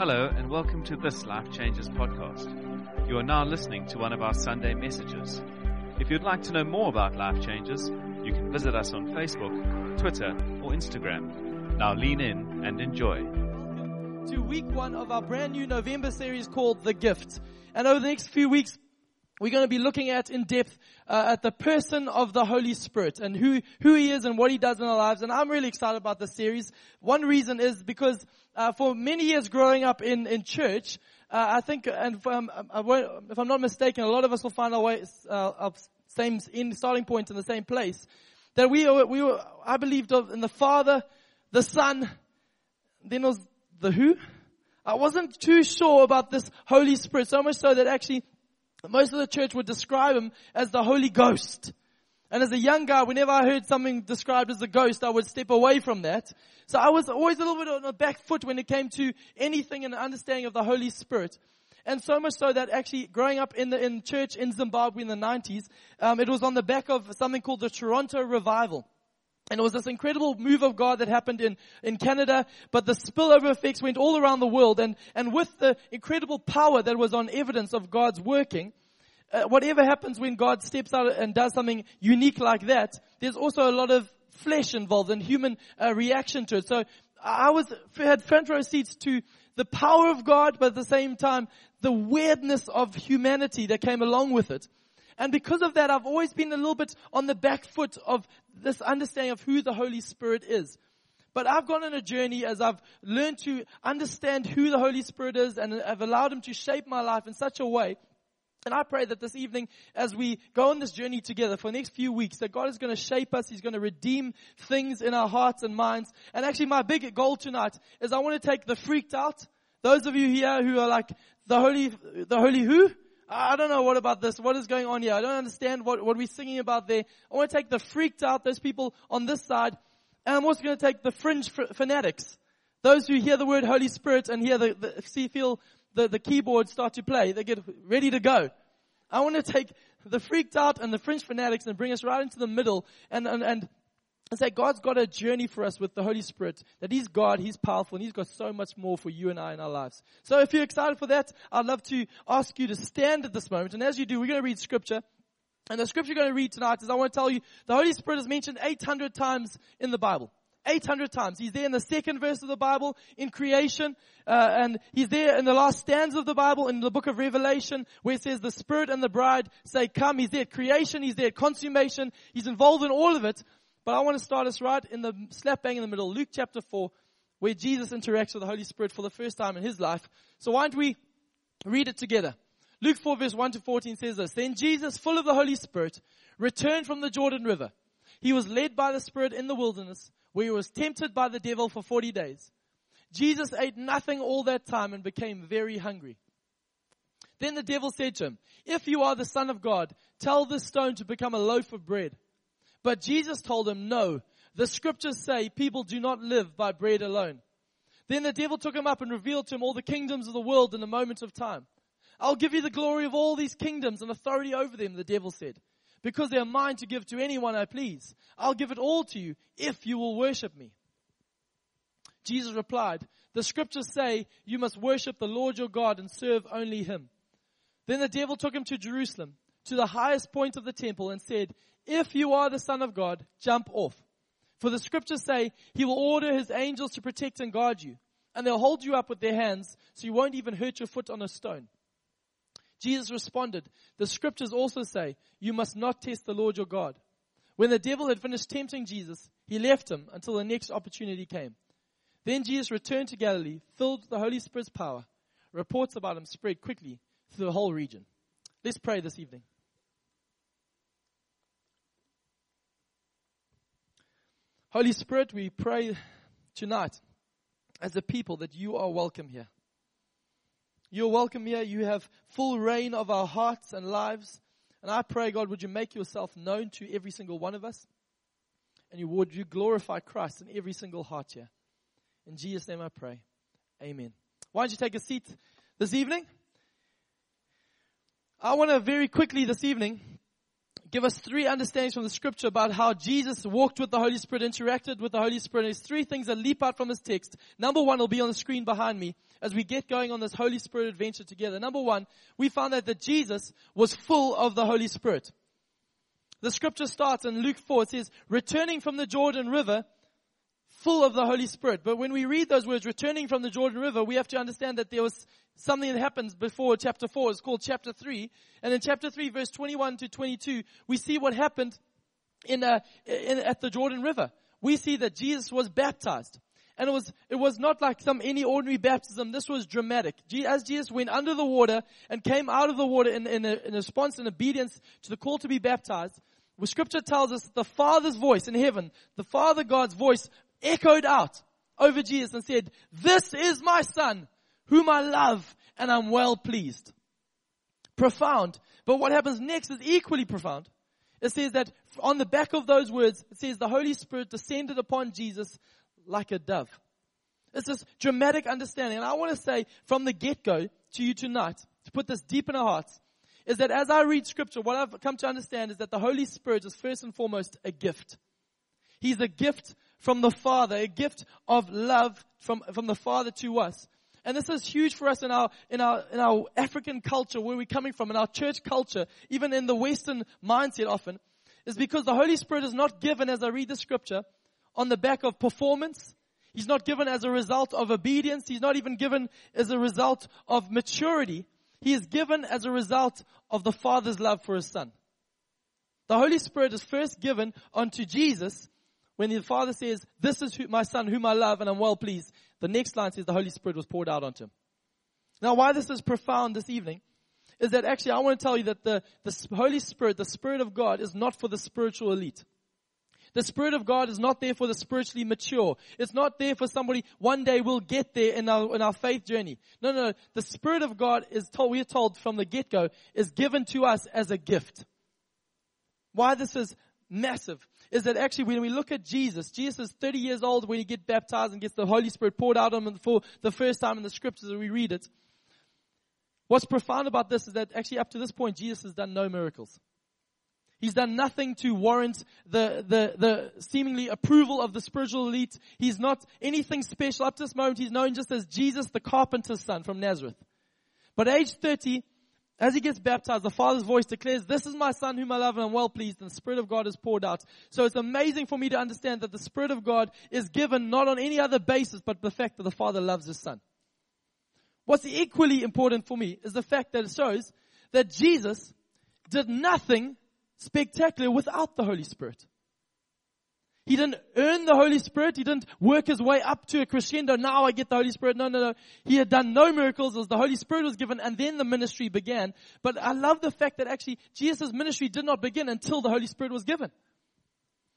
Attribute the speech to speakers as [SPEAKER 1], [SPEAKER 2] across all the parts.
[SPEAKER 1] Hello, and welcome to this Life Changes podcast. You are now listening to one of our Sunday messages. If you'd like to know more about Life Changes, you can visit us on Facebook, Twitter, or Instagram. Now lean in and enjoy.
[SPEAKER 2] to week one of our brand new November series called The Gift. And over the next few weeks, we're going to be looking at in depth uh, at the person of the Holy Spirit and who, who He is and what He does in our lives. And I'm really excited about this series. One reason is because uh, for many years growing up in, in church, uh, I think, and I if I'm not mistaken, a lot of us will find our way, uh, same in starting point in the same place. That we, were- we were, I believed in the Father, the Son, then was the who? I wasn't too sure about this Holy Spirit, so much so that actually most of the church would describe him as the Holy Ghost. And as a young guy, whenever I heard something described as a ghost, I would step away from that. So I was always a little bit on the back foot when it came to anything and understanding of the Holy Spirit. And so much so that actually growing up in the in church in Zimbabwe in the 90s, um, it was on the back of something called the Toronto Revival. And it was this incredible move of God that happened in, in Canada, but the spillover effects went all around the world. And, and with the incredible power that was on evidence of God's working, uh, whatever happens when God steps out and does something unique like that, there's also a lot of flesh involved and human uh, reaction to it. So I was had front row seats to the power of God, but at the same time, the weirdness of humanity that came along with it. And because of that, I've always been a little bit on the back foot of this understanding of who the Holy Spirit is. But I've gone on a journey as I've learned to understand who the Holy Spirit is and I've allowed Him to shape my life in such a way. And I pray that this evening, as we go on this journey together for the next few weeks, that God is going to shape us. He's going to redeem things in our hearts and minds. And actually my big goal tonight is I want to take the freaked out. Those of you here who are like, the holy, the holy who? I don't know what about this. What is going on here? I don't understand what, what we're singing about there. I want to take the freaked out, those people on this side. And I'm also going to take the fringe fanatics. Those who hear the word Holy Spirit and hear the, the see, feel the, the keyboard start to play. They get ready to go. I want to take the freaked out and the fringe fanatics and bring us right into the middle and, and, and and say God's got a journey for us with the Holy Spirit. That He's God, He's powerful, and He's got so much more for you and I in our lives. So if you're excited for that, I'd love to ask you to stand at this moment. And as you do, we're going to read scripture. And the scripture we're going to read tonight is I want to tell you the Holy Spirit is mentioned 800 times in the Bible. 800 times. He's there in the second verse of the Bible in creation, uh, and he's there in the last stanza of the Bible in the book of Revelation where it says the Spirit and the bride say come. He's there at creation, he's there at consummation, he's involved in all of it. But I want to start us right in the slap bang in the middle, Luke chapter 4, where Jesus interacts with the Holy Spirit for the first time in his life. So why don't we read it together? Luke 4 verse 1 to 14 says this, Then Jesus, full of the Holy Spirit, returned from the Jordan River. He was led by the Spirit in the wilderness, where he was tempted by the devil for 40 days. Jesus ate nothing all that time and became very hungry. Then the devil said to him, If you are the Son of God, tell this stone to become a loaf of bread. But Jesus told him, No, the scriptures say people do not live by bread alone. Then the devil took him up and revealed to him all the kingdoms of the world in a moment of time. I'll give you the glory of all these kingdoms and authority over them, the devil said, because they are mine to give to anyone I please. I'll give it all to you if you will worship me. Jesus replied, the scriptures say you must worship the Lord your God and serve only him. Then the devil took him to Jerusalem, to the highest point of the temple and said, if you are the son of God, jump off. For the scriptures say he will order his angels to protect and guard you, and they'll hold you up with their hands so you won't even hurt your foot on a stone. Jesus responded, the scriptures also say you must not test the Lord your God. When the devil had finished tempting Jesus, he left him until the next opportunity came. Then Jesus returned to Galilee, filled with the Holy Spirit's power. Reports about him spread quickly through the whole region. Let's pray this evening. Holy Spirit, we pray tonight as a people that you are welcome here. You're welcome here. You have full reign of our hearts and lives. And I pray, God, would you make yourself known to every single one of us? And you, would you glorify Christ in every single heart here? In Jesus' name I pray. Amen. Why don't you take a seat this evening? I want to very quickly this evening give us three understandings from the scripture about how Jesus walked with the Holy Spirit, interacted with the Holy Spirit. There's three things that leap out from this text. Number one will be on the screen behind me as we get going on this Holy Spirit adventure together. Number one, we found out that Jesus was full of the Holy Spirit. The scripture starts in Luke 4. It says, returning from the Jordan River, full of the Holy Spirit. But when we read those words, returning from the Jordan River, we have to understand that there was something that happens before chapter 4. It's called chapter 3. And in chapter 3, verse 21 to 22, we see what happened in, uh, in, at the Jordan River. We see that Jesus was baptized. And it was, it was not like some any ordinary baptism. This was dramatic. As Jesus went under the water and came out of the water in, in, a, in response and obedience to the call to be baptized, the scripture tells us the Father's voice in heaven, the Father God's voice echoed out over Jesus and said, this is my son whom I love and I'm well pleased. Profound. But what happens next is equally profound. It says that on the back of those words, it says the Holy Spirit descended upon Jesus like a dove. It's this dramatic understanding. And I want to say from the get-go to you tonight, to put this deep in our hearts, is that as I read scripture, what I've come to understand is that the Holy Spirit is first and foremost a gift. He's a gift from the Father, a gift of love from, from the Father to us. And this is huge for us in our, in our, in our African culture, where we're coming from, in our church culture, even in the Western mindset often, is because the Holy Spirit is not given, as I read the scripture, on the back of performance. He's not given as a result of obedience. He's not even given as a result of maturity. He is given as a result of the Father's love for His Son. The Holy Spirit is first given unto Jesus when the Father says, this is my Son whom I love and I'm well pleased. The next line says the Holy Spirit was poured out onto him. Now why this is profound this evening is that actually I want to tell you that the, the Holy Spirit, the Spirit of God is not for the spiritual elite. The Spirit of God is not there for the spiritually mature. It's not there for somebody, one day we'll get there in our, in our faith journey. No, no, no. The Spirit of God is told, we're told from the get-go, is given to us as a gift. Why this is massive is that actually when we look at Jesus, Jesus is 30 years old when he gets baptized and gets the Holy Spirit poured out on him for the first time in the scriptures as we read it. What's profound about this is that actually up to this point, Jesus has done no miracles. He's done nothing to warrant the, the, the seemingly approval of the spiritual elite. He's not anything special. Up to this moment, he's known just as Jesus, the carpenter's son from Nazareth. But age 30, as he gets baptized, the Father's voice declares, this is my son whom I love and I'm well pleased and the Spirit of God is poured out. So it's amazing for me to understand that the Spirit of God is given not on any other basis but the fact that the Father loves his son. What's equally important for me is the fact that it shows that Jesus did nothing spectacular without the Holy Spirit. He didn't earn the Holy Spirit. He didn't work his way up to a crescendo. Now I get the Holy Spirit. No, no, no. He had done no miracles as the Holy Spirit was given and then the ministry began. But I love the fact that actually Jesus' ministry did not begin until the Holy Spirit was given.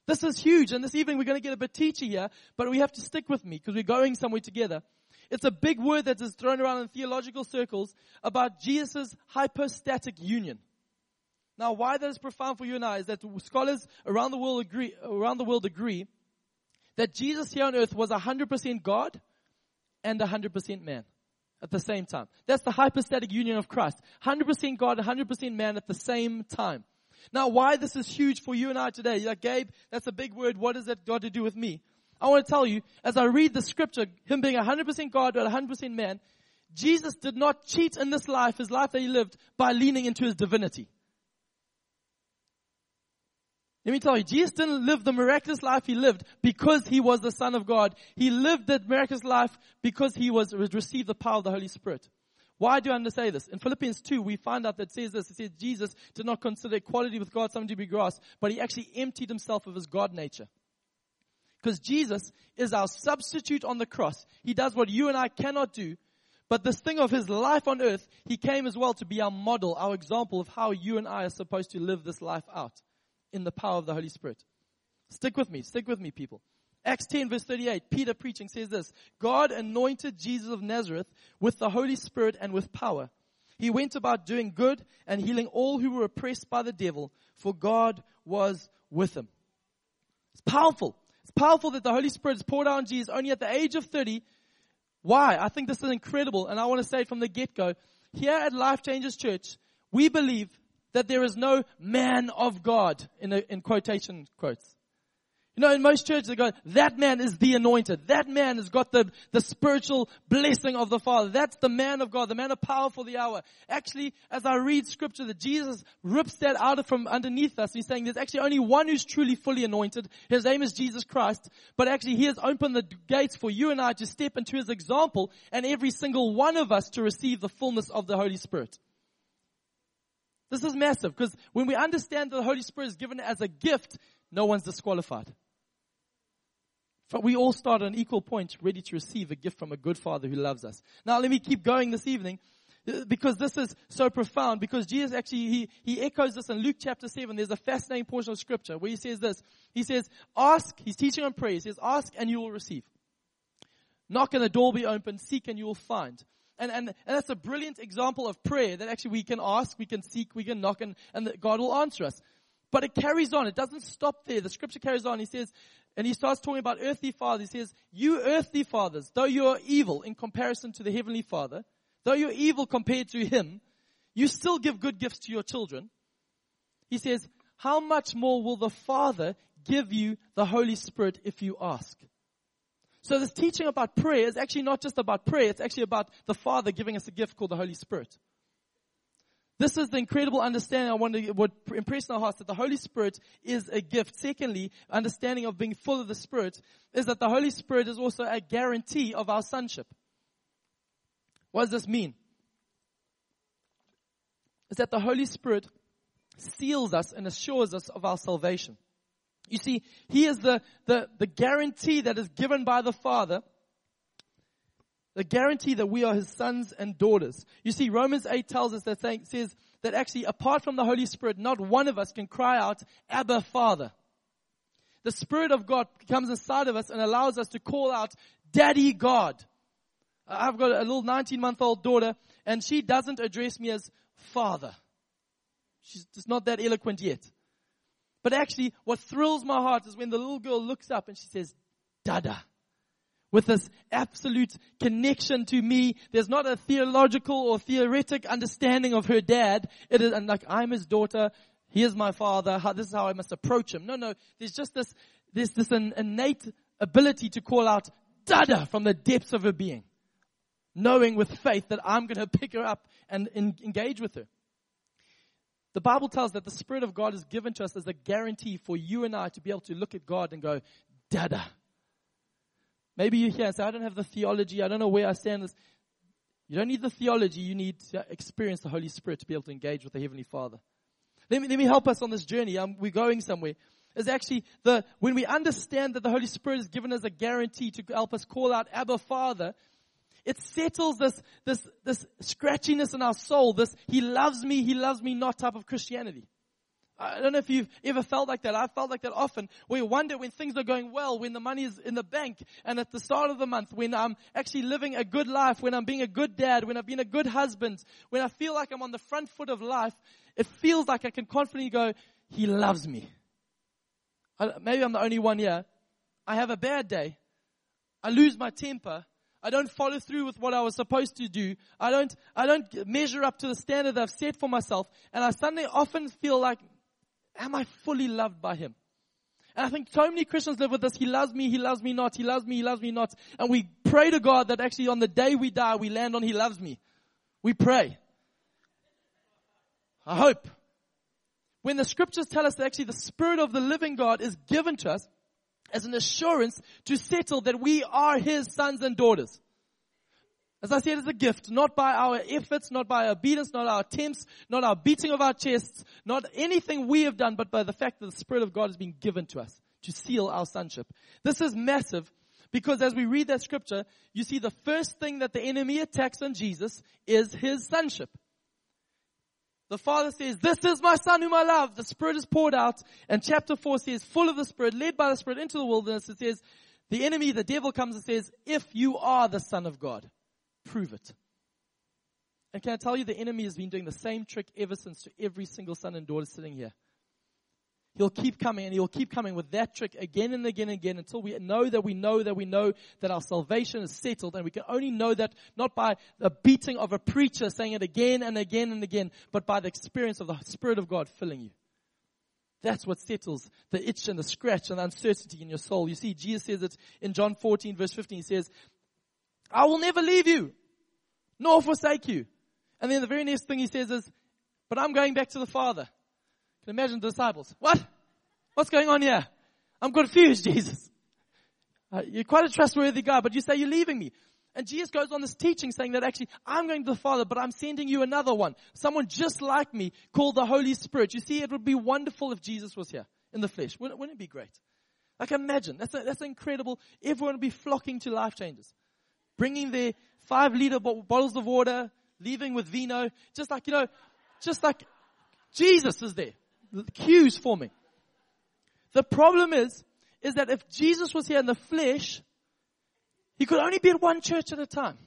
[SPEAKER 2] This is huge. And this evening we're going to get a bit teachy here, but we have to stick with me because we're going somewhere together. It's a big word that is thrown around in theological circles about Jesus' hypostatic union. Now, why that is profound for you and I is that scholars around the world agree, around the world agree that Jesus here on earth was 100% God and 100% man at the same time. That's the hypostatic union of Christ. 100% God, 100% man at the same time. Now, why this is huge for you and I today? You're like, Gabe, that's a big word. What does that got to do with me? I want to tell you, as I read the scripture, him being 100% God but 100% man, Jesus did not cheat in this life, his life that he lived, by leaning into his divinity. Let me tell you, Jesus didn't live the miraculous life he lived because he was the Son of God. He lived that miraculous life because he was received the power of the Holy Spirit. Why do I say this? In Philippians 2, we find out that says this. It says Jesus did not consider equality with God something to be grasped, but he actually emptied himself of his God nature. Because Jesus is our substitute on the cross. He does what you and I cannot do. But this thing of his life on earth, he came as well to be our model, our example of how you and I are supposed to live this life out in the power of the Holy Spirit. Stick with me, stick with me, people. Acts 10 verse 38, Peter preaching says this, God anointed Jesus of Nazareth with the Holy Spirit and with power. He went about doing good and healing all who were oppressed by the devil, for God was with him. It's powerful. It's powerful that the Holy Spirit is poured out on Jesus only at the age of 30. Why? I think this is incredible, and I want to say it from the get-go. Here at Life Changes Church, we believe that there is no man of God in, a, in quotation quotes. You know, in most churches they go, that man is the anointed. That man has got the, the spiritual blessing of the Father. That's the man of God, the man of power for the hour. Actually, as I read scripture, that Jesus rips that out of from underneath us. He's saying there's actually only one who's truly fully anointed. His name is Jesus Christ. But actually he has opened the gates for you and I to step into his example and every single one of us to receive the fullness of the Holy Spirit. This is massive because when we understand that the Holy Spirit is given as a gift, no one's disqualified. But we all start at an equal point, ready to receive a gift from a good Father who loves us. Now let me keep going this evening uh, because this is so profound because Jesus actually, he, he echoes this in Luke chapter 7. There's a fascinating portion of scripture where he says this. He says, ask, he's teaching on prayer. He says, ask and you will receive. Knock and the door will be opened. Seek and you will find. And, and, and that's a brilliant example of prayer that actually we can ask, we can seek, we can knock and, and God will answer us. But it carries on. It doesn't stop there. The scripture carries on. He says, and he starts talking about earthly fathers. He says, you earthly fathers, though you are evil in comparison to the heavenly father, though you're evil compared to him, you still give good gifts to your children. He says, how much more will the father give you the Holy Spirit if you ask? So this teaching about prayer is actually not just about prayer, it's actually about the Father giving us a gift called the Holy Spirit. This is the incredible understanding I want to would impress our hearts that the Holy Spirit is a gift. Secondly, understanding of being full of the Spirit is that the Holy Spirit is also a guarantee of our sonship. What does this mean? Is that the Holy Spirit seals us and assures us of our salvation. You see, He is the, the, the guarantee that is given by the Father the guarantee that we are his sons and daughters. You see, Romans 8 tells us that says that actually apart from the Holy Spirit, not one of us can cry out, Abba Father. The Spirit of God comes inside of us and allows us to call out, Daddy God. I've got a little 19 month old daughter and she doesn't address me as Father. She's just not that eloquent yet. But actually, what thrills my heart is when the little girl looks up and she says, Dada with this absolute connection to me. There's not a theological or theoretic understanding of her dad. It is, and like, I'm his daughter. He is my father. How, this is how I must approach him. No, no. There's just this, there's this innate ability to call out Dada from the depths of her being. Knowing with faith that I'm going to pick her up and engage with her. The Bible tells that the Spirit of God is given to us as a guarantee for you and I to be able to look at God and go, Dada. Maybe you're here and say, I don't have the theology. I don't know where I stand. This. You don't need the theology. You need to experience the Holy Spirit to be able to engage with the Heavenly Father. Let me, let me help us on this journey. Um, we're going somewhere. Is actually the, when we understand that the Holy Spirit is given as a guarantee to help us call out Abba Father, it settles this, this, this scratchiness in our soul, this He loves me, He loves me not type of Christianity. I don't know if you've ever felt like that. I felt like that often. We wonder when things are going well, when the money is in the bank, and at the start of the month, when I'm actually living a good life, when I'm being a good dad, when I've been a good husband, when I feel like I'm on the front foot of life, it feels like I can confidently go, He loves me. I, maybe I'm the only one here. I have a bad day. I lose my temper. I don't follow through with what I was supposed to do. I don't, I don't measure up to the standard I've set for myself. And I suddenly often feel like, Am I fully loved by Him? And I think so many Christians live with this. He loves me, He loves me not, He loves me, He loves me not. And we pray to God that actually on the day we die, we land on He loves me. We pray. I hope. When the scriptures tell us that actually the Spirit of the living God is given to us as an assurance to settle that we are His sons and daughters. As I said, it's a gift, not by our efforts, not by our obedience, not our attempts, not our beating of our chests, not anything we have done, but by the fact that the Spirit of God has been given to us to seal our sonship. This is massive because as we read that scripture, you see the first thing that the enemy attacks on Jesus is his sonship. The Father says, this is my son whom I love. The Spirit is poured out. And chapter 4 says, full of the Spirit, led by the Spirit into the wilderness. It says, the enemy, the devil comes and says, if you are the son of God prove it. And can I tell you, the enemy has been doing the same trick ever since to every single son and daughter sitting here. He'll keep coming and he'll keep coming with that trick again and again and again until we know that we know that we know that our salvation is settled and we can only know that not by the beating of a preacher saying it again and again and again, but by the experience of the Spirit of God filling you. That's what settles the itch and the scratch and the uncertainty in your soul. You see, Jesus says it in John 14 verse 15. He says, I will never leave you, nor forsake you. And then the very next thing he says is, but I'm going back to the Father. Can imagine the disciples. What? What's going on here? I'm confused, Jesus. Uh, you're quite a trustworthy guy, but you say you're leaving me. And Jesus goes on this teaching saying that actually I'm going to the Father, but I'm sending you another one. Someone just like me called the Holy Spirit. You see, it would be wonderful if Jesus was here in the flesh. Wouldn't, wouldn't it be great? Like imagine, that's, a, that's incredible. Everyone would be flocking to life changes. Bringing their five liter bottles of water, leaving with vino, just like, you know, just like Jesus is there the queues forming. The problem is, is that if Jesus was here in the flesh, he could only be at one church at a time.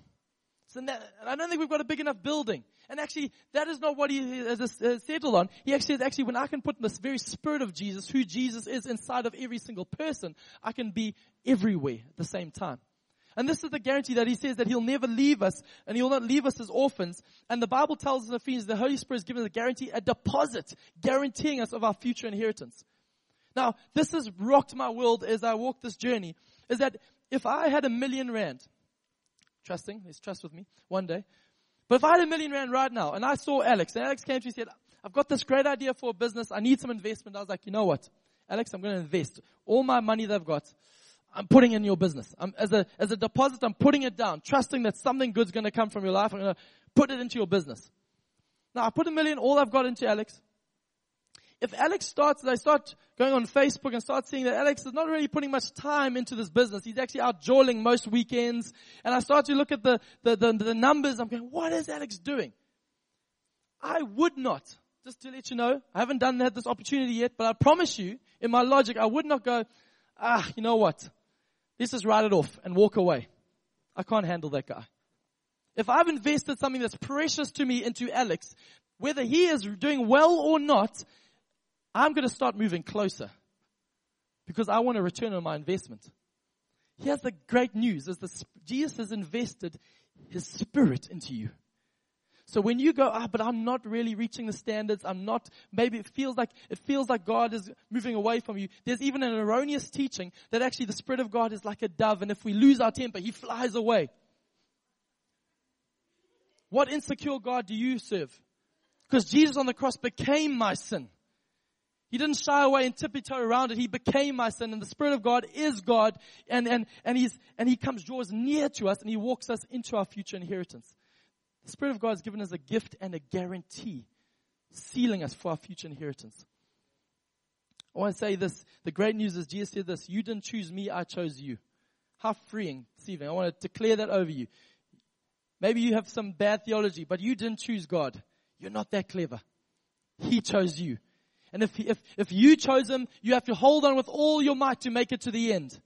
[SPEAKER 2] So that, I don't think we've got a big enough building. And actually, that is not what he has settled on. He actually actually, when I can put this very spirit of Jesus, who Jesus is inside of every single person, I can be everywhere at the same time. And this is the guarantee that he says that he'll never leave us and he'll not leave us as orphans. And the Bible tells us in Ephesians the Holy Spirit has given us a guarantee, a deposit, guaranteeing us of our future inheritance. Now, this has rocked my world as I walk this journey, is that if I had a million rand, trusting, let's trust with me, one day, but if I had a million rand right now and I saw Alex, and Alex came to me and said, I've got this great idea for a business, I need some investment. I was like, you know what? Alex, I'm going to invest all my money that I've got I'm putting in your business. I'm, as a, as a deposit, I'm putting it down, trusting that something good's gonna come from your life. I'm gonna put it into your business. Now, I put a million, all I've got into Alex. If Alex starts, I start going on Facebook and start seeing that Alex is not really putting much time into this business. He's actually out jawling most weekends. And I start to look at the, the, the, the numbers. I'm going, what is Alex doing? I would not, just to let you know, I haven't done that this opportunity yet, but I promise you, in my logic, I would not go, ah, you know what? Let's just write it off and walk away. I can't handle that guy. If I've invested something that's precious to me into Alex, whether he is doing well or not, I'm going to start moving closer because I want a return on my investment. Here's the great news is that Jesus has invested his spirit into you. So when you go, ah, but I'm not really reaching the standards, I'm not, maybe it feels like, it feels like God is moving away from you. There's even an erroneous teaching that actually the Spirit of God is like a dove and if we lose our temper, He flies away. What insecure God do you serve? Because Jesus on the cross became my sin. He didn't shy away and tiptoe around it. He became my sin and the Spirit of God is God and, and, and he's, and he comes, draws near to us and he walks us into our future inheritance. The Spirit of God has given us a gift and a guarantee, sealing us for our future inheritance. I want to say this. The great news is Jesus said this, you didn't choose me, I chose you. How freeing evening. I want to declare that over you. Maybe you have some bad theology, but you didn't choose God. You're not that clever. He chose you. And if, if, if you chose him, you have to hold on with all your might to make it to the end.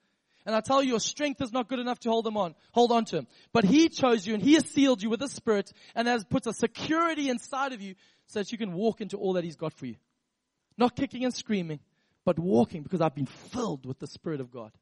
[SPEAKER 2] And I tell you, your strength is not good enough to hold them on, hold on to him. But he chose you and he has sealed you with the spirit and has put a security inside of you so that you can walk into all that he's got for you. Not kicking and screaming, but walking because I've been filled with the spirit of God.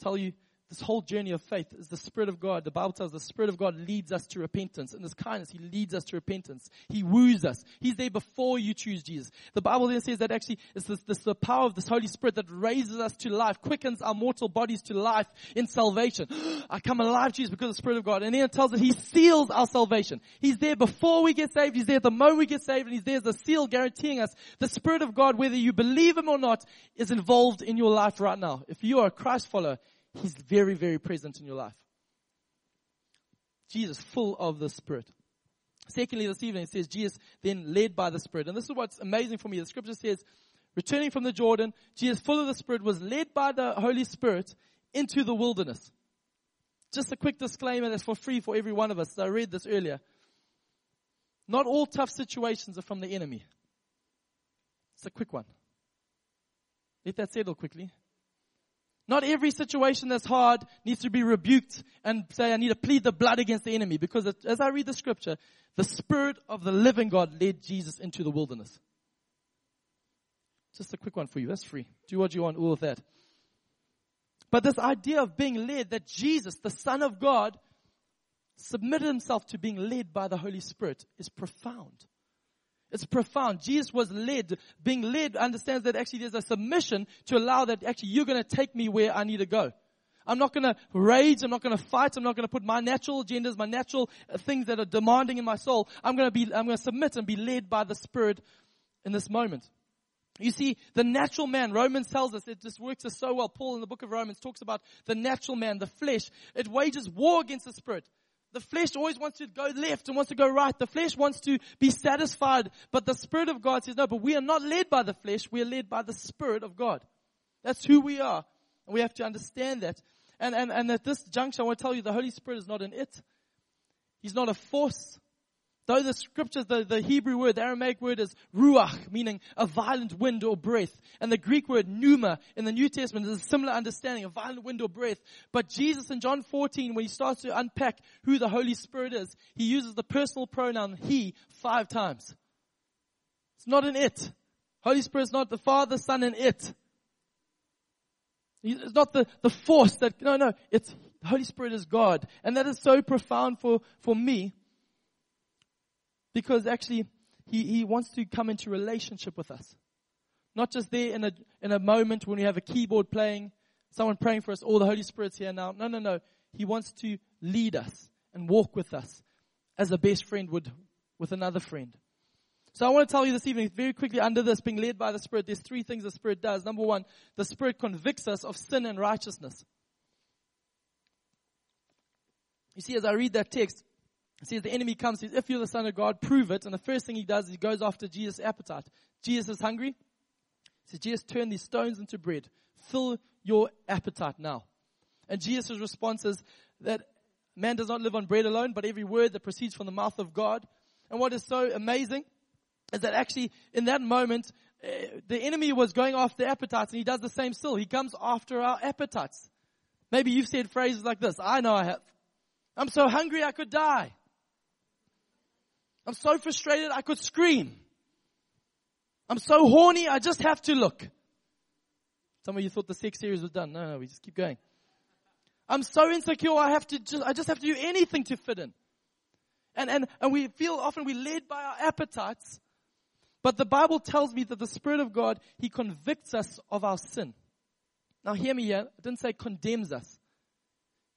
[SPEAKER 2] I tell you, this whole journey of faith is the Spirit of God. The Bible tells us the Spirit of God leads us to repentance. In His kindness, He leads us to repentance. He woos us. He's there before you choose Jesus. The Bible then says that actually it's this, this the power of this Holy Spirit that raises us to life, quickens our mortal bodies to life in salvation. I come alive, Jesus, because of the Spirit of God. And then it tells us He seals our salvation. He's there before we get saved. He's there the moment we get saved. And He's there as a seal guaranteeing us the Spirit of God, whether you believe Him or not, is involved in your life right now. If you are a Christ follower, He's very, very present in your life. Jesus, full of the Spirit. Secondly, this evening it says Jesus then led by the Spirit. And this is what's amazing for me. The scripture says, returning from the Jordan, Jesus, full of the Spirit, was led by the Holy Spirit into the wilderness. Just a quick disclaimer that's for free for every one of us. I read this earlier. Not all tough situations are from the enemy. It's a quick one. Let that settle quickly. Not every situation that's hard needs to be rebuked and say, I need to plead the blood against the enemy. Because as I read the scripture, the Spirit of the living God led Jesus into the wilderness. Just a quick one for you. That's free. Do what you want, all of that. But this idea of being led, that Jesus, the Son of God, submitted himself to being led by the Holy Spirit is profound. It's profound. Jesus was led. Being led understands that actually there's a submission to allow that actually you're going to take me where I need to go. I'm not going to rage. I'm not going to fight. I'm not going to put my natural agendas, my natural uh, things that are demanding in my soul. I'm going to be, I'm going to submit and be led by the Spirit in this moment. You see, the natural man, Romans tells us, it just works us so well. Paul in the book of Romans talks about the natural man, the flesh. It wages war against the spirit. The flesh always wants to go left and wants to go right. The flesh wants to be satisfied, but the Spirit of God says, no, but we are not led by the flesh. We are led by the Spirit of God. That's who we are. And we have to understand that. And, and, and at this juncture, I want to tell you the Holy Spirit is not an it. He's not a force. Though the scriptures, the, the Hebrew word, the Aramaic word is ruach, meaning a violent wind or breath. And the Greek word pneuma in the New Testament is a similar understanding, a violent wind or breath. But Jesus in John 14, when he starts to unpack who the Holy Spirit is, he uses the personal pronoun he five times. It's not an it. Holy Spirit is not the Father, Son, and it. It's not the, the force that, no, no, it's, the Holy Spirit is God. And that is so profound for, for me because actually, he, he wants to come into relationship with us. Not just there in a, in a moment when we have a keyboard playing, someone praying for us, all the Holy Spirit's here now. No, no, no. He wants to lead us and walk with us as a best friend would with another friend. So I want to tell you this evening, very quickly, under this, being led by the Spirit, there's three things the Spirit does. Number one, the Spirit convicts us of sin and righteousness. You see, as I read that text, it says the enemy comes, says, if you're the son of God, prove it. And the first thing he does is he goes after Jesus' appetite. Jesus is hungry. He says, Jesus, turn these stones into bread. Fill your appetite now. And Jesus' response is that man does not live on bread alone, but every word that proceeds from the mouth of God. And what is so amazing is that actually in that moment, uh, the enemy was going after appetites and he does the same still. He comes after our appetites. Maybe you've said phrases like this. I know I have. I'm so hungry I could die. I'm so frustrated I could scream. I'm so horny I just have to look. Some of you thought the sex series was done. No, no, we just keep going. I'm so insecure I have to just, I just have to do anything to fit in. And, and, and we feel often we're led by our appetites. But the Bible tells me that the Spirit of God, He convicts us of our sin. Now hear me here. It didn't say condemns us.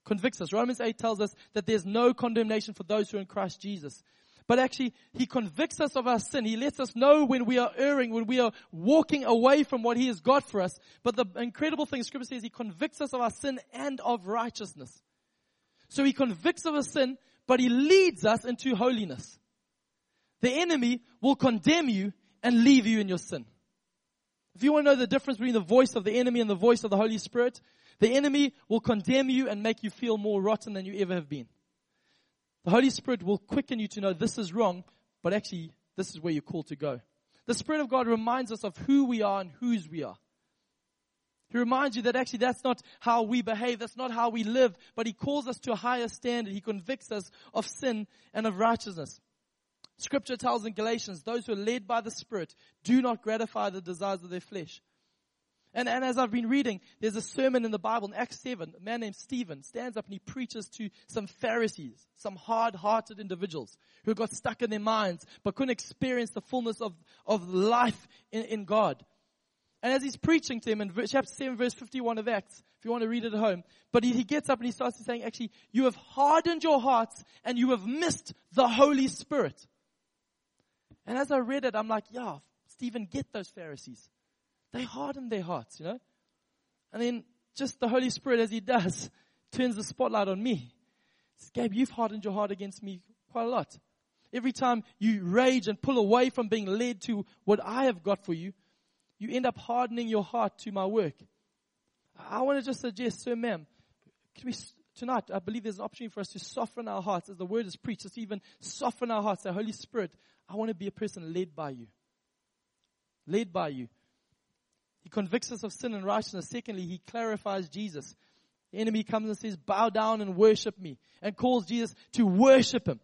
[SPEAKER 2] Convicts us. Romans 8 tells us that there's no condemnation for those who are in Christ Jesus. But actually, He convicts us of our sin. He lets us know when we are erring, when we are walking away from what He has got for us. But the incredible thing, Scripture says He convicts us of our sin and of righteousness. So He convicts of our sin, but He leads us into holiness. The enemy will condemn you and leave you in your sin. If you want to know the difference between the voice of the enemy and the voice of the Holy Spirit, the enemy will condemn you and make you feel more rotten than you ever have been. The Holy Spirit will quicken you to know this is wrong, but actually, this is where you're called to go. The Spirit of God reminds us of who we are and whose we are. He reminds you that actually that's not how we behave, that's not how we live, but He calls us to a higher standard. He convicts us of sin and of righteousness. Scripture tells in Galatians, those who are led by the Spirit do not gratify the desires of their flesh. And, and as I've been reading, there's a sermon in the Bible in Acts 7. A man named Stephen stands up and he preaches to some Pharisees, some hard-hearted individuals who got stuck in their minds but couldn't experience the fullness of, of life in, in God. And as he's preaching to them in chapter 7 verse 51 of Acts, if you want to read it at home, but he, he gets up and he starts saying, actually, you have hardened your hearts and you have missed the Holy Spirit. And as I read it, I'm like, yeah, Stephen, get those Pharisees they harden their hearts, you know. And then just the Holy Spirit, as He does, turns the spotlight on me. Says, Gabe, you've hardened your heart against me quite a lot. Every time you rage and pull away from being led to what I have got for you, you end up hardening your heart to my work. I want to just suggest, sir, ma'am, can we, tonight, I believe there's an opportunity for us to soften our hearts as the word is preached, just even soften our hearts. Say, Holy Spirit, I want to be a person led by you. Led by you. He convicts us of sin and righteousness. Secondly, he clarifies Jesus. The enemy comes and says, bow down and worship me and calls Jesus to worship him.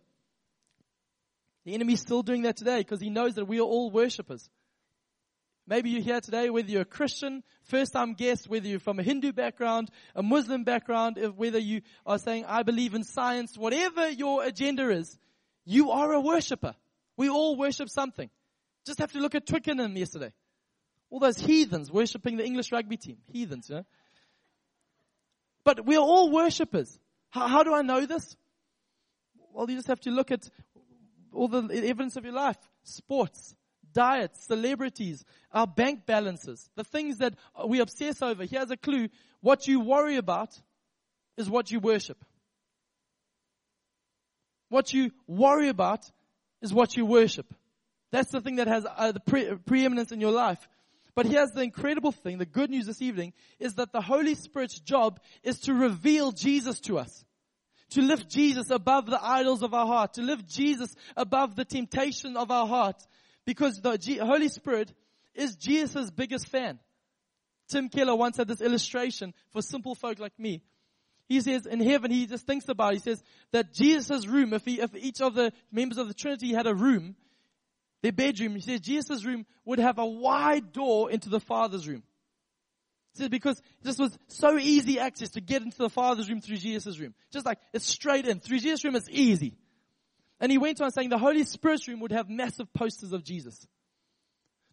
[SPEAKER 2] The enemy is still doing that today because he knows that we are all worshippers. Maybe you're here today, whether you're a Christian, first time guest, whether you're from a Hindu background, a Muslim background, whether you are saying, I believe in science, whatever your agenda is, you are a worshiper. We all worship something. Just have to look at Twickenham yesterday. All those heathens worshipping the English rugby team. Heathens, know. But we are all worshippers. How, how do I know this? Well, you just have to look at all the evidence of your life. Sports, diets, celebrities, our bank balances, the things that we obsess over. Here's a clue. What you worry about is what you worship. What you worry about is what you worship. That's the thing that has uh, the pre- preeminence in your life. But here's the incredible thing, the good news this evening, is that the Holy Spirit's job is to reveal Jesus to us. To lift Jesus above the idols of our heart. To lift Jesus above the temptation of our heart. Because the G- Holy Spirit is Jesus' biggest fan. Tim Keller once had this illustration for simple folk like me. He says in heaven, he just thinks about it. He says that Jesus' room, if, he, if each of the members of the Trinity had a room, their bedroom, he says Jesus' room would have a wide door into the Father's room. He says because this was so easy access to get into the Father's room through Jesus' room. Just like it's straight in. Through Jesus' room, it's easy. And he went on saying the Holy Spirit's room would have massive posters of Jesus.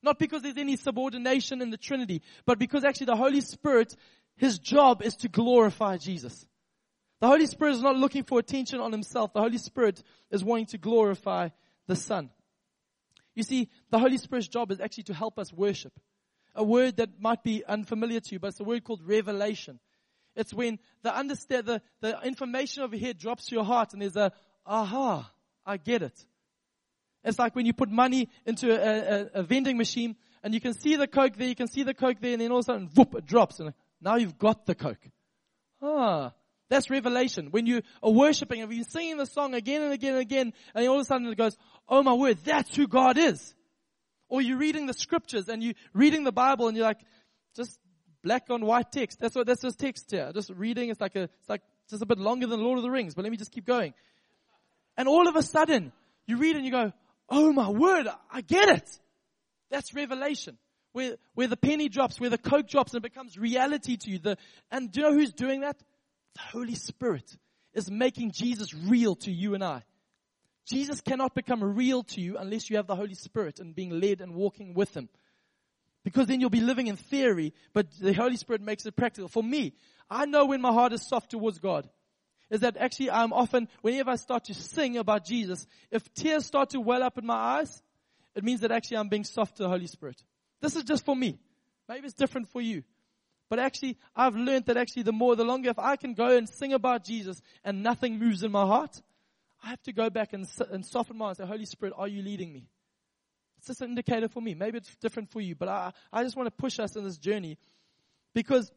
[SPEAKER 2] Not because there's any subordination in the Trinity, but because actually the Holy Spirit, his job is to glorify Jesus. The Holy Spirit is not looking for attention on himself. The Holy Spirit is wanting to glorify the Son. You see, the Holy Spirit's job is actually to help us worship. A word that might be unfamiliar to you, but it's a word called revelation. It's when the understand, the, the information over here drops to your heart and there's a, aha, I get it. It's like when you put money into a, a, a vending machine and you can see the Coke there, you can see the Coke there, and then all of a sudden, whoop, it drops. And now you've got the Coke. Ah, that's revelation. When you are worshiping and you're singing the song again and again and again, and all of a sudden it goes, oh my word, that's who God is. Or you're reading the scriptures and you're reading the Bible and you're like, just black on white text. That's what, that's just text here. Just reading, it's like a, it's like just a bit longer than Lord of the Rings, but let me just keep going. And all of a sudden, you read and you go, oh my word, I get it. That's revelation. Where, where the penny drops, where the coke drops and it becomes reality to you. The, and do you know who's doing that? The Holy Spirit is making Jesus real to you and I. Jesus cannot become real to you unless you have the Holy Spirit and being led and walking with Him. Because then you'll be living in theory, but the Holy Spirit makes it practical. For me, I know when my heart is soft towards God. Is that actually I'm often, whenever I start to sing about Jesus, if tears start to well up in my eyes, it means that actually I'm being soft to the Holy Spirit. This is just for me. Maybe it's different for you. But actually, I've learned that actually the more, the longer, if I can go and sing about Jesus and nothing moves in my heart, I have to go back and, and soften my heart and say, Holy Spirit, are you leading me? It's just an indicator for me. Maybe it's different for you, but I, I just want to push us in this journey because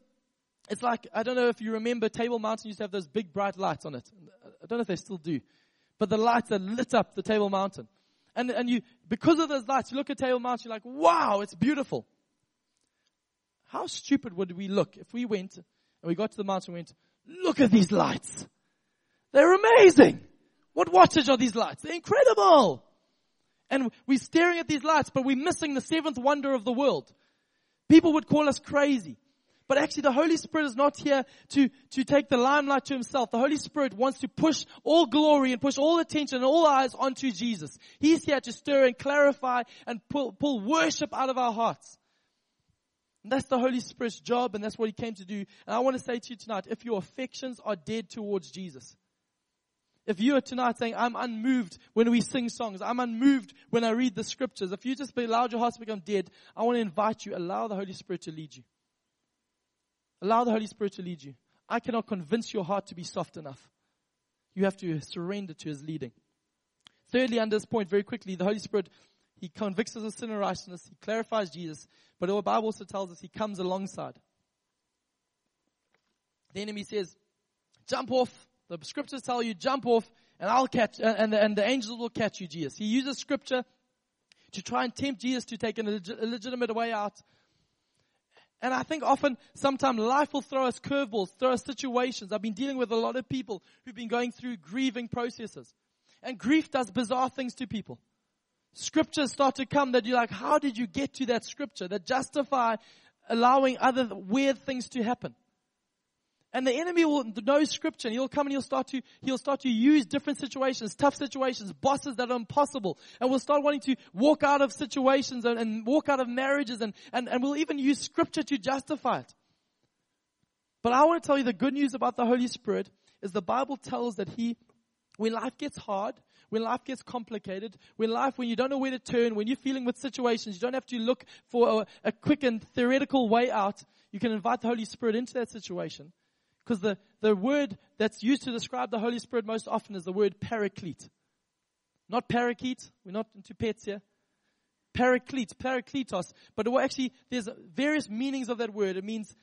[SPEAKER 2] it's like, I don't know if you remember Table Mountain used to have those big bright lights on it. I don't know if they still do, but the lights that lit up the Table Mountain. And, and you, because of those lights, you look at Table Mountain, you're like, wow, it's beautiful. How stupid would we look if we went and we got to the mountain and went, look at these lights. They're amazing. What wattage are these lights? They're incredible. And we're staring at these lights, but we're missing the seventh wonder of the world. People would call us crazy. But actually the Holy Spirit is not here to, to take the limelight to himself. The Holy Spirit wants to push all glory and push all attention and all eyes onto Jesus. He's here to stir and clarify and pull, pull worship out of our hearts. And that's the Holy Spirit's job and that's what he came to do. And I want to say to you tonight, if your affections are dead towards Jesus, if you are tonight saying, I'm unmoved when we sing songs, I'm unmoved when I read the scriptures, if you just allowed your heart to become dead, I want to invite you, allow the Holy Spirit to lead you. Allow the Holy Spirit to lead you. I cannot convince your heart to be soft enough. You have to surrender to His leading. Thirdly, under this point, very quickly, the Holy Spirit, He convicts us of sin and righteousness. He clarifies Jesus. But the Bible also tells us He comes alongside. The enemy says, jump off, the scriptures tell you jump off and I'll catch, uh, and the, and the angels will catch you, Jesus. He uses scripture to try and tempt Jesus to take an illegitimate way out. And I think often, sometimes life will throw us curveballs, throw us situations. I've been dealing with a lot of people who've been going through grieving processes. And grief does bizarre things to people. Scriptures start to come that you're like, how did you get to that scripture that justify allowing other weird things to happen? And the enemy will know scripture and he'll come and he'll start to, he'll start to use different situations, tough situations, bosses that are impossible. And we'll start wanting to walk out of situations and, and walk out of marriages and, and, and we'll even use scripture to justify it. But I want to tell you the good news about the Holy Spirit is the Bible tells that he, when life gets hard, when life gets complicated, when life, when you don't know where to turn, when you're feeling with situations, you don't have to look for a, a quick and theoretical way out. You can invite the Holy Spirit into that situation. Because the, the word that's used to describe the Holy Spirit most often is the word paraclete. Not parakeet. We're not into pets here. Paraclete, parakletos. But actually, there's various meanings of that word. It means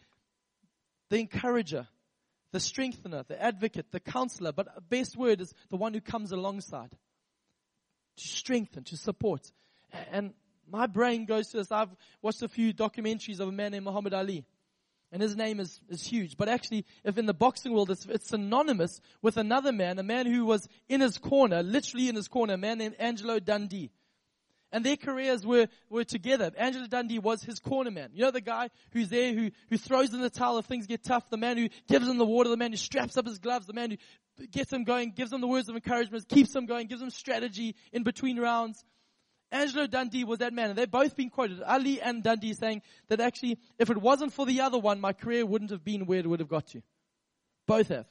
[SPEAKER 2] the encourager, the strengthener, the advocate, the counselor, but best word is the one who comes alongside to strengthen, to support. And my brain goes to this. I've watched a few documentaries of a man named Muhammad Ali. And his name is, is huge. But actually, if in the boxing world, it's, it's synonymous with another man, a man who was in his corner, literally in his corner, a man named Angelo Dundee and their careers were, were together. Angelo Dundee was his corner man. You know the guy who's there, who, who throws in the towel if things get tough, the man who gives him the water, the man who straps up his gloves, the man who gets him going, gives him the words of encouragement, keeps him going, gives him strategy in between rounds. Angelo Dundee was that man, and they've both been quoted. Ali and Dundee saying that actually, if it wasn't for the other one, my career wouldn't have been where it would have got to. Both have.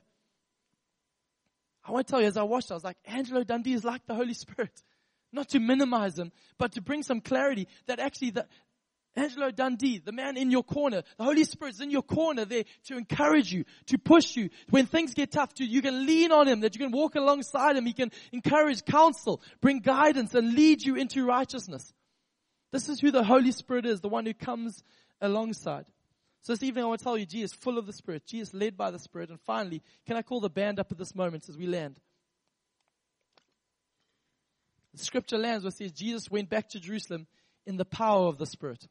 [SPEAKER 2] I want to tell you, as I watched, I was like, Angelo Dundee is like the Holy Spirit. Not to minimize them, but to bring some clarity that actually the, Angelo Dundee, the man in your corner, the Holy Spirit's in your corner there to encourage you, to push you. When things get tough, to, you can lean on Him, that you can walk alongside Him. He can encourage, counsel, bring guidance and lead you into righteousness. This is who the Holy Spirit is, the one who comes alongside. So this evening I want to tell you, Jesus full of the Spirit, Jesus led by the Spirit. And finally, can I call the band up at this moment as we land? The scripture lands where it says Jesus went back to Jerusalem in the power of the Spirit.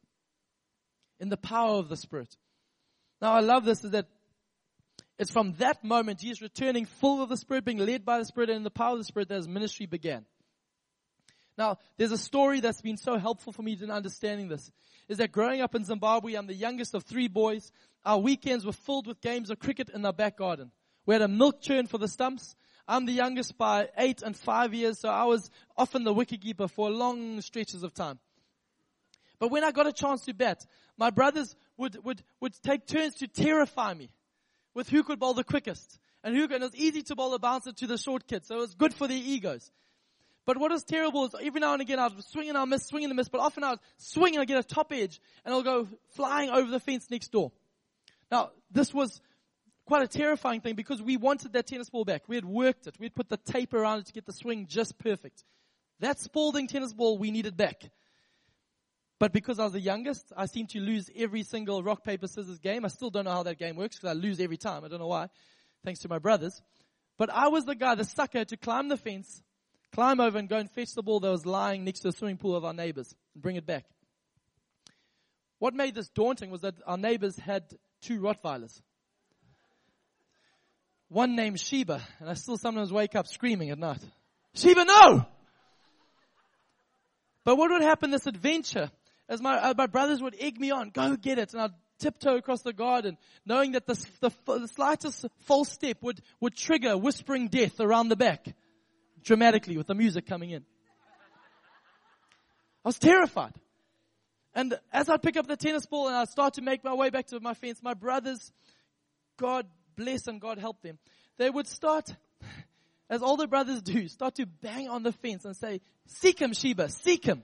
[SPEAKER 2] In the power of the Spirit. Now I love this is that it's from that moment, Jesus returning full of the Spirit, being led by the Spirit and in the power of the Spirit that his ministry began. Now, there's a story that's been so helpful for me in understanding this. Is that growing up in Zimbabwe, I'm the youngest of three boys. Our weekends were filled with games of cricket in our back garden. We had a milk churn for the stumps. I'm the youngest by eight and five years, so I was often the wicketkeeper for long stretches of time. But when I got a chance to bat, my brothers would, would, would take turns to terrify me with who could bowl the quickest. And who could, and it was easy to bowl a bouncer to the short kid, so it was good for their egos. But what was terrible is every now and again I was swinging, I miss, swinging, and miss, but often I was swinging, I'd get a top edge, and I'll go flying over the fence next door. Now, this was quite a terrifying thing because we wanted that tennis ball back. We had worked it. We had put the tape around it to get the swing just perfect. That Spalding tennis ball we needed back. But because I was the youngest, I seemed to lose every single rock, paper, scissors game. I still don't know how that game works because I lose every time. I don't know why. Thanks to my brothers. But I was the guy, the sucker, to climb the fence, climb over and go and fetch the ball that was lying next to the swimming pool of our neighbors and bring it back. What made this daunting was that our neighbors had two Rottweilers one named Sheba, and I still sometimes wake up screaming at night. Sheba, no! But what would happen this adventure, as my, uh, my brothers would egg me on, go get it, and I'd tiptoe across the garden, knowing that the, the, the slightest false step would, would trigger whispering death around the back, dramatically with the music coming in. I was terrified. And as I'd pick up the tennis ball and I'd start to make my way back to my fence, my brothers, God bless and God help them, they would start, as older brothers do, start to bang on the fence and say, seek him, Sheba, seek him.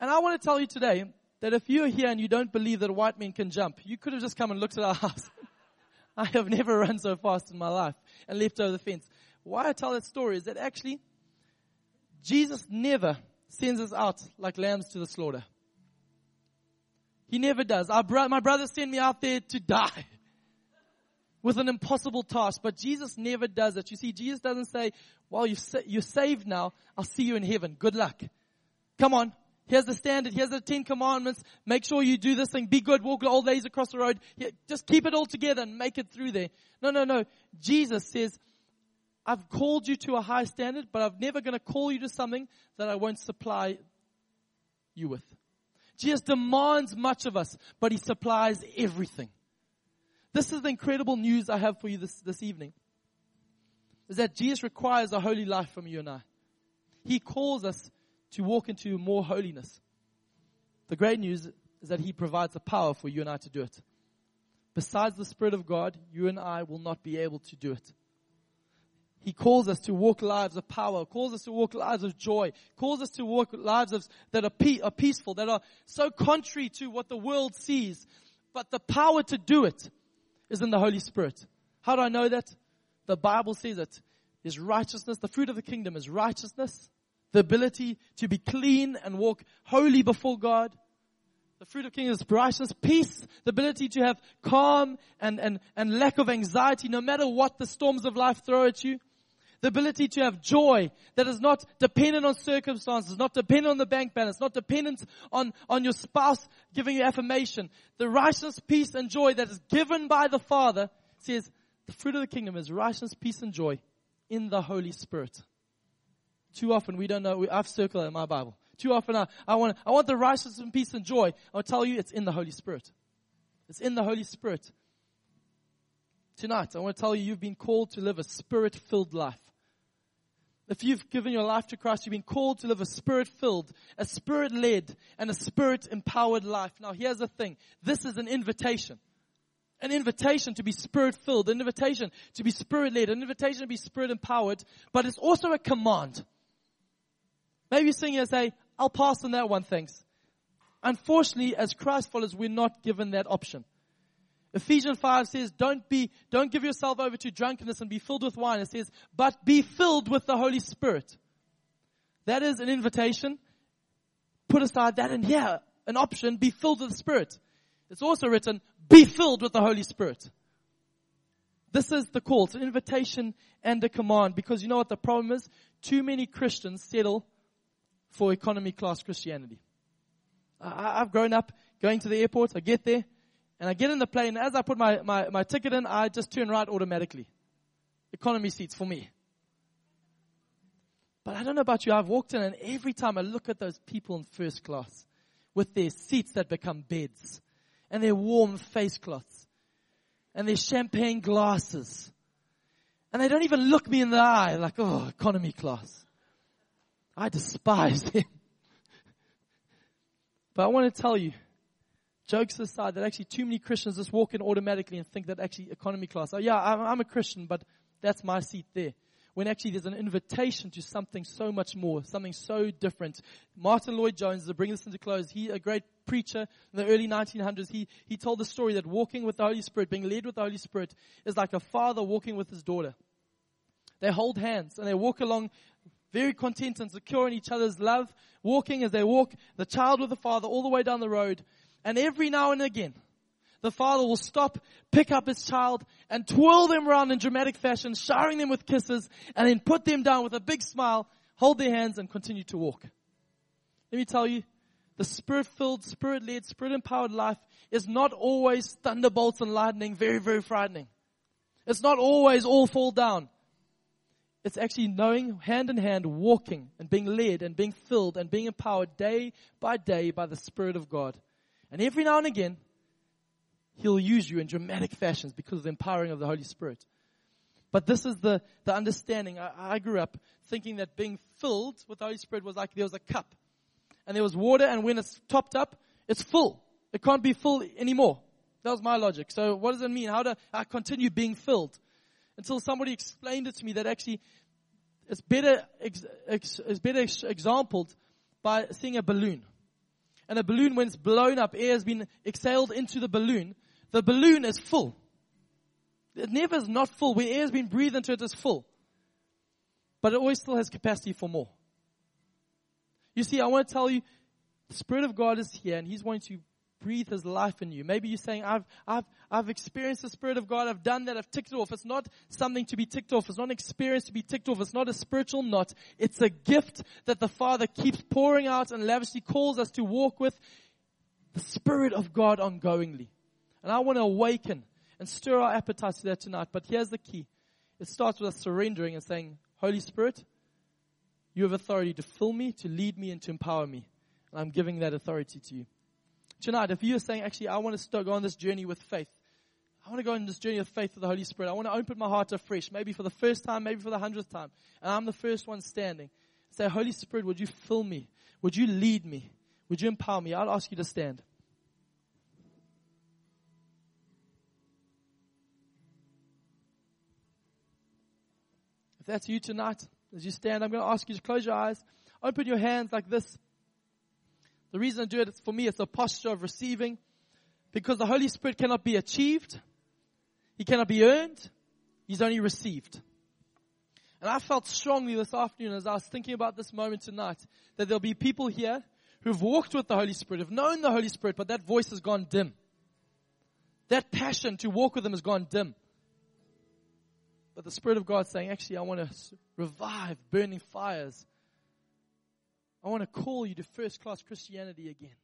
[SPEAKER 2] And I want to tell you today that if you're here and you don't believe that white men can jump, you could have just come and looked at our house. I have never run so fast in my life and leaped over the fence. Why I tell that story is that actually, Jesus never sends us out like lambs to the slaughter. He never does. Bro- my brothers send me out there to die with an impossible task, but Jesus never does it. You see, Jesus doesn't say, well, you're, sa- you're saved now. I'll see you in heaven. Good luck. Come on. Here's the standard. Here's the Ten Commandments. Make sure you do this thing. Be good. Walk old days across the road. Just keep it all together and make it through there. No, no, no. Jesus says, I've called you to a high standard, but I'm never going to call you to something that I won't supply you with. Jesus demands much of us, but he supplies everything. This is the incredible news I have for you this, this evening. Is that Jesus requires a holy life from you and I. He calls us to walk into more holiness. The great news is that He provides the power for you and I to do it. Besides the Spirit of God, you and I will not be able to do it. He calls us to walk lives of power, calls us to walk lives of joy, calls us to walk lives of, that are, pe- are peaceful, that are so contrary to what the world sees. But the power to do it is in the Holy Spirit. How do I know that? The Bible says it is righteousness. The fruit of the kingdom is righteousness, the ability to be clean and walk holy before God. The fruit of kingdom is righteousness, peace, the ability to have calm and, and, and lack of anxiety no matter what the storms of life throw at you. The ability to have joy that is not dependent on circumstances, not dependent on the bank balance, not dependent on, on your spouse giving you affirmation. The righteousness, peace, and joy that is given by the Father says the fruit of the kingdom is righteousness, peace, and joy in the Holy Spirit. Too often we don't know, we, I've circled in my Bible. Too often I, I want, I want the righteousness and peace and joy. I'll tell you it's in the Holy Spirit. It's in the Holy Spirit. Tonight, I want to tell you you've been called to live a spirit filled life. If you've given your life to Christ, you've been called to live a spirit filled, a spirit led, and a spirit empowered life. Now here's the thing. This is an invitation. An invitation to be spirit filled, an invitation to be spirit led, an invitation to be spirit empowered, but it's also a command. Maybe you sing here and say, I'll pass on that one, thanks. Unfortunately, as Christ followers, we're not given that option. Ephesians 5 says, don't be, don't give yourself over to drunkenness and be filled with wine. It says, but be filled with the Holy Spirit. That is an invitation. Put aside that and here, an option, be filled with the Spirit. It's also written, be filled with the Holy Spirit. This is the call. It's an invitation and a command because you know what the problem is? Too many Christians settle for economy class Christianity. I've grown up going to the airport. I get there. And I get in the plane, as I put my, my, my ticket in, I just turn right automatically. Economy seats for me. But I don't know about you, I've walked in and every time I look at those people in first class with their seats that become beds and their warm face cloths and their champagne glasses. And they don't even look me in the eye like, oh, economy class. I despise them. but I want to tell you, jokes aside, that actually too many Christians just walk in automatically and think that actually economy class, oh yeah, I'm, I'm a Christian, but that's my seat there. When actually there's an invitation to something so much more, something so different. Martyn Lloyd-Jones, to bring this into close, he, a great preacher in the early 1900s, he, he told the story that walking with the Holy Spirit, being led with the Holy Spirit, is like a father walking with his daughter. They hold hands and they walk along very content and secure in each other's love, walking as they walk, the child with the father all the way down the road. And every now and again, the father will stop, pick up his child, and twirl them around in dramatic fashion, showering them with kisses, and then put them down with a big smile, hold their hands, and continue to walk. Let me tell you, the spirit-filled, spirit-led, spirit-empowered life is not always thunderbolts and lightning, very, very frightening. It's not always all fall down. It's actually knowing hand in hand, walking and being led and being filled and being empowered day by day by the Spirit of God. And every now and again, He'll use you in dramatic fashions because of the empowering of the Holy Spirit. But this is the, the understanding. I, I grew up thinking that being filled with the Holy Spirit was like there was a cup. And there was water, and when it's topped up, it's full. It can't be full anymore. That was my logic. So what does it mean? How do I continue being filled? Until somebody explained it to me that actually it's better, it's better ex, exampled by seeing a balloon and a balloon, when it's blown up, air has been exhaled into the balloon, the balloon is full. It never is not full. When air has been breathed into it, it's full. But it always still has capacity for more. You see, I want to tell you, the Spirit of God is here and He's wanting to breathe His life in you. Maybe you're saying, I've, I've, I've experienced the Spirit of God. I've done that. I've ticked it off. It's not something to be ticked off. It's not an experience to be ticked off. It's not a spiritual knot. It's a gift that the Father keeps pouring out and lavishly calls us to walk with the Spirit of God ongoingly. And I want to awaken and stir our appetites to that tonight. But here's the key it starts with us surrendering and saying, Holy Spirit, you have authority to fill me, to lead me, and to empower me. And I'm giving that authority to you. Tonight, if you're saying, actually, I want to go on this journey with faith, I want to go on this journey of faith with the Holy Spirit. I want to open my heart afresh, maybe for the first time, maybe for the hundredth time. And I'm the first one standing. Say, Holy Spirit, would you fill me? Would you lead me? Would you empower me? I'll ask you to stand. If that's you tonight, as you stand, I'm going to ask you to close your eyes, open your hands like this. The reason I do it is for me, it's a posture of receiving because the Holy Spirit cannot be achieved. He cannot be earned. He's only received. And I felt strongly this afternoon as I was thinking about this moment tonight that there'll be people here who've walked with the Holy Spirit, have known the Holy Spirit, but that voice has gone dim. That passion to walk with Him has gone dim. But the Spirit of God saying, actually, I want to revive burning fires. I want to call you to first class Christianity again.